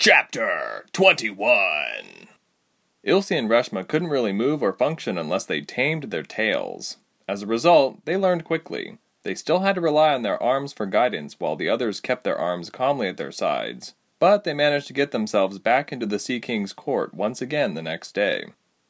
Chapter 21 Ilse and Reshma couldn't really move or function unless they tamed their tails. As a result, they learned quickly. They still had to rely on their arms for guidance while the others kept their arms calmly at their sides. But they managed to get themselves back into the Sea King's court once again the next day.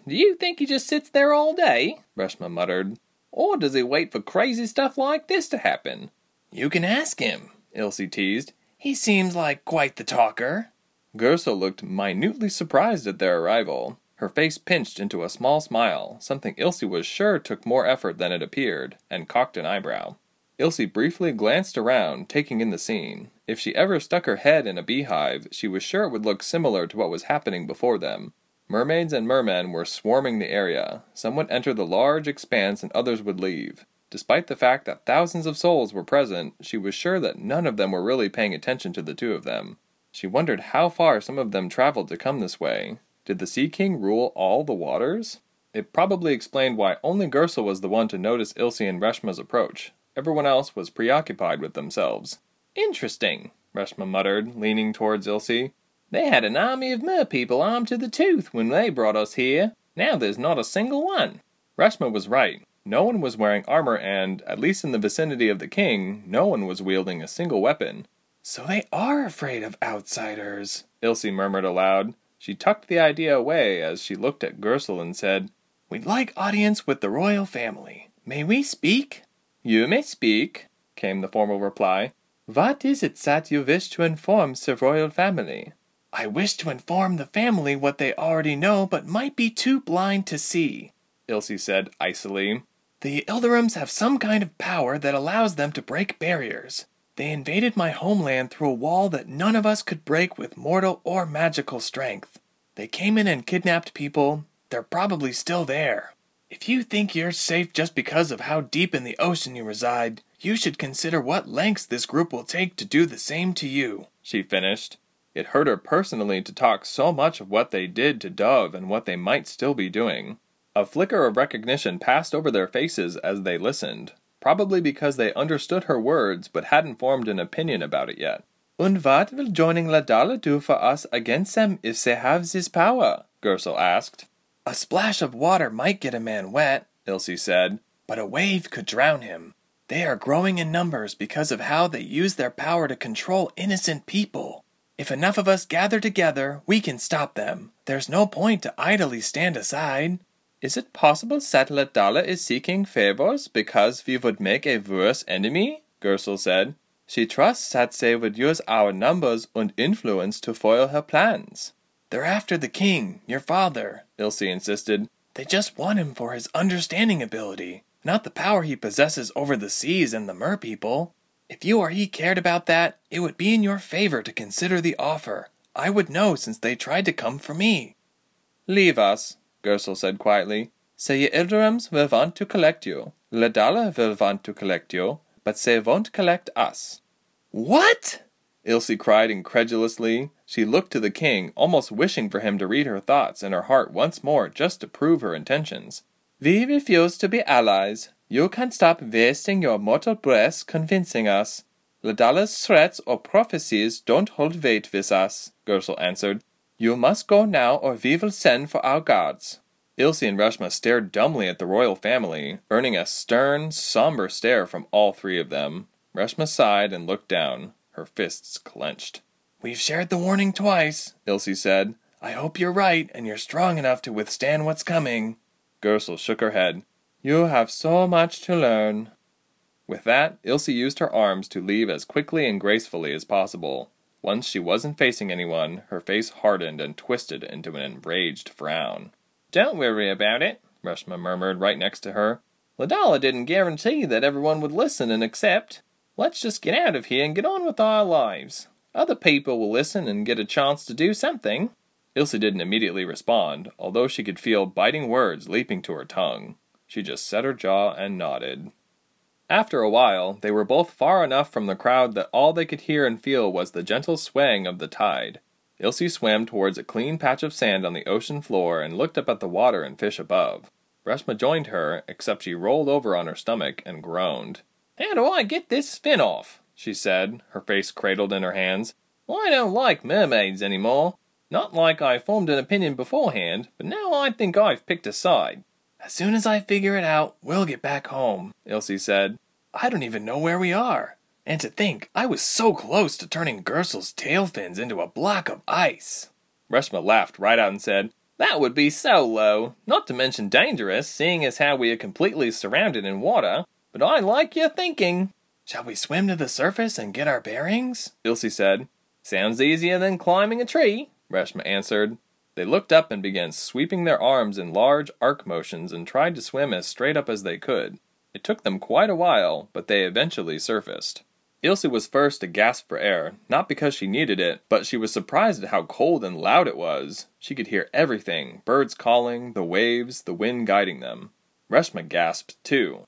Do you think he just sits there all day? Reshma muttered. Or does he wait for crazy stuff like this to happen? You can ask him, Ilse teased. He seems like quite the talker. Gersel looked minutely surprised at their arrival. Her face pinched into a small smile, something Ilse was sure took more effort than it appeared, and cocked an eyebrow. Ilse briefly glanced around, taking in the scene. If she ever stuck her head in a beehive, she was sure it would look similar to what was happening before them. Mermaids and mermen were swarming the area. Some would enter the large expanse and others would leave. Despite the fact that thousands of souls were present, she was sure that none of them were really paying attention to the two of them. She wondered how far some of them traveled to come this way. Did the Sea King rule all the waters? It probably explained why only Gersel was the one to notice Ilse and Reshma's approach. Everyone else was preoccupied with themselves. Interesting, Reshma muttered, leaning towards Ilse. They had an army of mer people armed to the tooth when they brought us here. Now there's not a single one. Reshma was right. No one was wearing armor, and, at least in the vicinity of the king, no one was wielding a single weapon. So they are afraid of outsiders, Ilse murmured aloud. She tucked the idea away as she looked at Gersel and said, We'd like audience with the royal family. May we speak? You may speak, came the formal reply. What is it that you wish to inform the royal family? I wish to inform the family what they already know but might be too blind to see, Ilse said icily. The Ilderims have some kind of power that allows them to break barriers. They invaded my homeland through a wall that none of us could break with mortal or magical strength. They came in and kidnapped people. They're probably still there. If you think you're safe just because of how deep in the ocean you reside, you should consider what lengths this group will take to do the same to you, she finished. It hurt her personally to talk so much of what they did to Dove and what they might still be doing. A flicker of recognition passed over their faces as they listened, probably because they understood her words but hadn't formed an opinion about it yet. Und what will joining Ladala do for us against them if they have this power? Gersel asked. A splash of water might get a man wet, Ilse said, but a wave could drown him. They are growing in numbers because of how they use their power to control innocent people. If enough of us gather together, we can stop them. There's no point to idly stand aside. Is it possible that Ladala is seeking favors because we would make a worse enemy? Gersel said. She trusts they would use our numbers and influence to foil her plans. They're after the king, your father, Ilse insisted. They just want him for his understanding ability, not the power he possesses over the seas and the mer people. If you or he cared about that, it would be in your favor to consider the offer. I would know since they tried to come for me. Leave us, Gersel said quietly. Your Ilderims will want to collect you. Ladala will want to collect you, but they won't collect us. What? Ilse cried incredulously. She looked to the king, almost wishing for him to read her thoughts in her heart once more just to prove her intentions. We refuse to be allies. You can stop wasting your mortal breath convincing us. Ladala's threats or prophecies don't hold weight with us, Gersel answered. You must go now, or we will send for our guards. Ilse and Reshma stared dumbly at the royal family, earning a stern, somber stare from all three of them. Reshma sighed and looked down, her fists clenched. We've shared the warning twice, Ilse said. I hope you're right and you're strong enough to withstand what's coming. Gersel shook her head. You have so much to learn. With that, Ilse used her arms to leave as quickly and gracefully as possible. Once she wasn't facing anyone, her face hardened and twisted into an enraged frown. Don't worry about it, Reshma murmured right next to her. Ladala didn't guarantee that everyone would listen and accept. Let's just get out of here and get on with our lives. Other people will listen and get a chance to do something. Ilse didn't immediately respond, although she could feel biting words leaping to her tongue. She just set her jaw and nodded. After a while, they were both far enough from the crowd that all they could hear and feel was the gentle swaying of the tide. Ilse swam towards a clean patch of sand on the ocean floor and looked up at the water and fish above. Reshma joined her, except she rolled over on her stomach and groaned. How do I get this fin off? she said, her face cradled in her hands. I don't like mermaids any more. Not like I formed an opinion beforehand, but now I think I've picked a side. As soon as I figure it out, we'll get back home, Ilse said. I don't even know where we are. And to think, I was so close to turning Gersel's tail fins into a block of ice. Reshma laughed right out and said, That would be so low, not to mention dangerous, seeing as how we are completely surrounded in water. But I like your thinking. Shall we swim to the surface and get our bearings? Ilse said. Sounds easier than climbing a tree, Reshma answered. They looked up and began sweeping their arms in large arc motions and tried to swim as straight up as they could. It took them quite a while, but they eventually surfaced. Ilse was first to gasp for air, not because she needed it, but she was surprised at how cold and loud it was. She could hear everything birds calling, the waves, the wind guiding them. Reshma gasped too.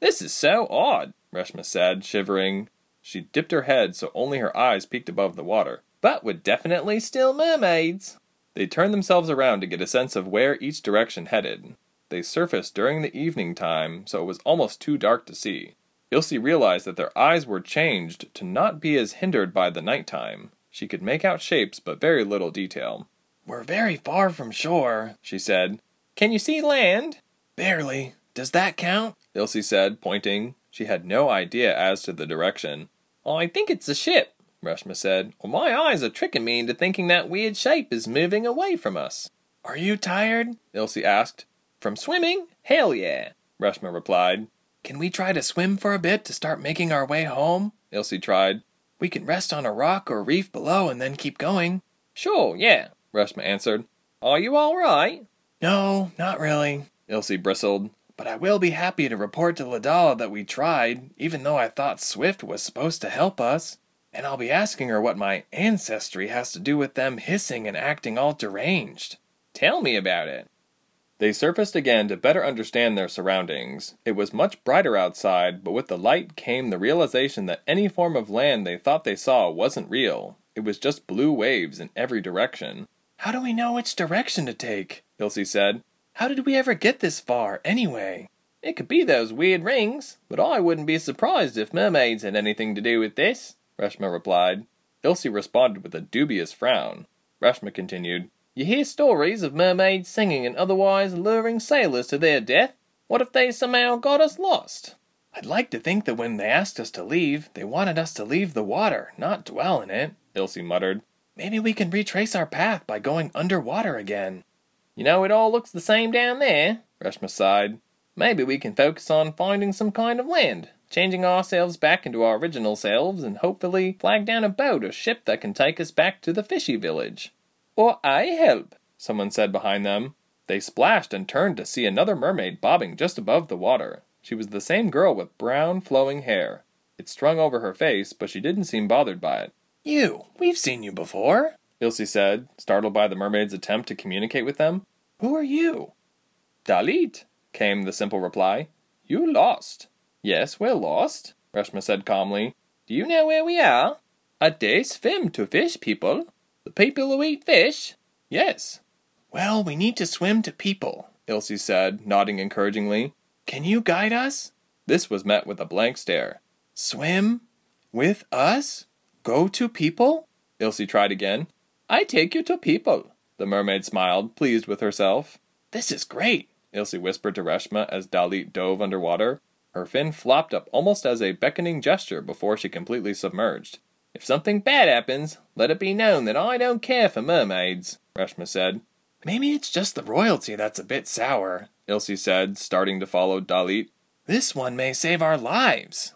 This is so odd, Reshma said, shivering. She dipped her head so only her eyes peeked above the water. But we're definitely still mermaids. They turned themselves around to get a sense of where each direction headed. They surfaced during the evening time, so it was almost too dark to see. Ilse realized that their eyes were changed to not be as hindered by the night time. She could make out shapes, but very little detail. We're very far from shore, she said. Can you see land? Barely. Does that count? Ilse said, pointing. She had no idea as to the direction. Oh, I think it's a ship, Reshma said, well, my eyes are tricking me into thinking that weird shape is moving away from us. Are you tired? Ilse asked. From swimming? Hell yeah, Reshma replied. Can we try to swim for a bit to start making our way home? Ilse tried. We can rest on a rock or reef below and then keep going. Sure, yeah, Reshma answered. Are you all right? No, not really, Ilse bristled. But I will be happy to report to Ladala that we tried, even though I thought Swift was supposed to help us. And I'll be asking her what my ancestry has to do with them hissing and acting all deranged. Tell me about it. They surfaced again to better understand their surroundings. It was much brighter outside, but with the light came the realization that any form of land they thought they saw wasn't real. It was just blue waves in every direction. How do we know which direction to take? Ilse said. How did we ever get this far, anyway? It could be those weird rings, but I wouldn't be surprised if mermaids had anything to do with this. Reshma replied. Ilse responded with a dubious frown. Reshma continued, You hear stories of mermaids singing and otherwise luring sailors to their death? What if they somehow got us lost? I'd like to think that when they asked us to leave, they wanted us to leave the water, not dwell in it, Ilse muttered. Maybe we can retrace our path by going underwater again. You know, it all looks the same down there, Reshma sighed. Maybe we can focus on finding some kind of land changing ourselves back into our original selves, and hopefully flag down a boat or ship that can take us back to the fishy village. Or I help, someone said behind them. They splashed and turned to see another mermaid bobbing just above the water. She was the same girl with brown, flowing hair. It strung over her face, but she didn't seem bothered by it. You, we've seen you before, Ilse said, startled by the mermaid's attempt to communicate with them. Who are you? Dalit, came the simple reply. You lost. Yes, we're lost, Reshma said calmly. Do you know where we are? A day swim to fish people. The people who eat fish? Yes. Well, we need to swim to people, Ilse said, nodding encouragingly. Can you guide us? This was met with a blank stare. Swim? With us? Go to people? Ilse tried again. I take you to people. The mermaid smiled, pleased with herself. This is great, Ilse whispered to Reshma as Dalit dove underwater. Her fin flopped up almost as a beckoning gesture before she completely submerged. If something bad happens, let it be known that I don't care for mermaids, Reshma said. Maybe it's just the royalty that's a bit sour, Ilse said, starting to follow Dalit. This one may save our lives.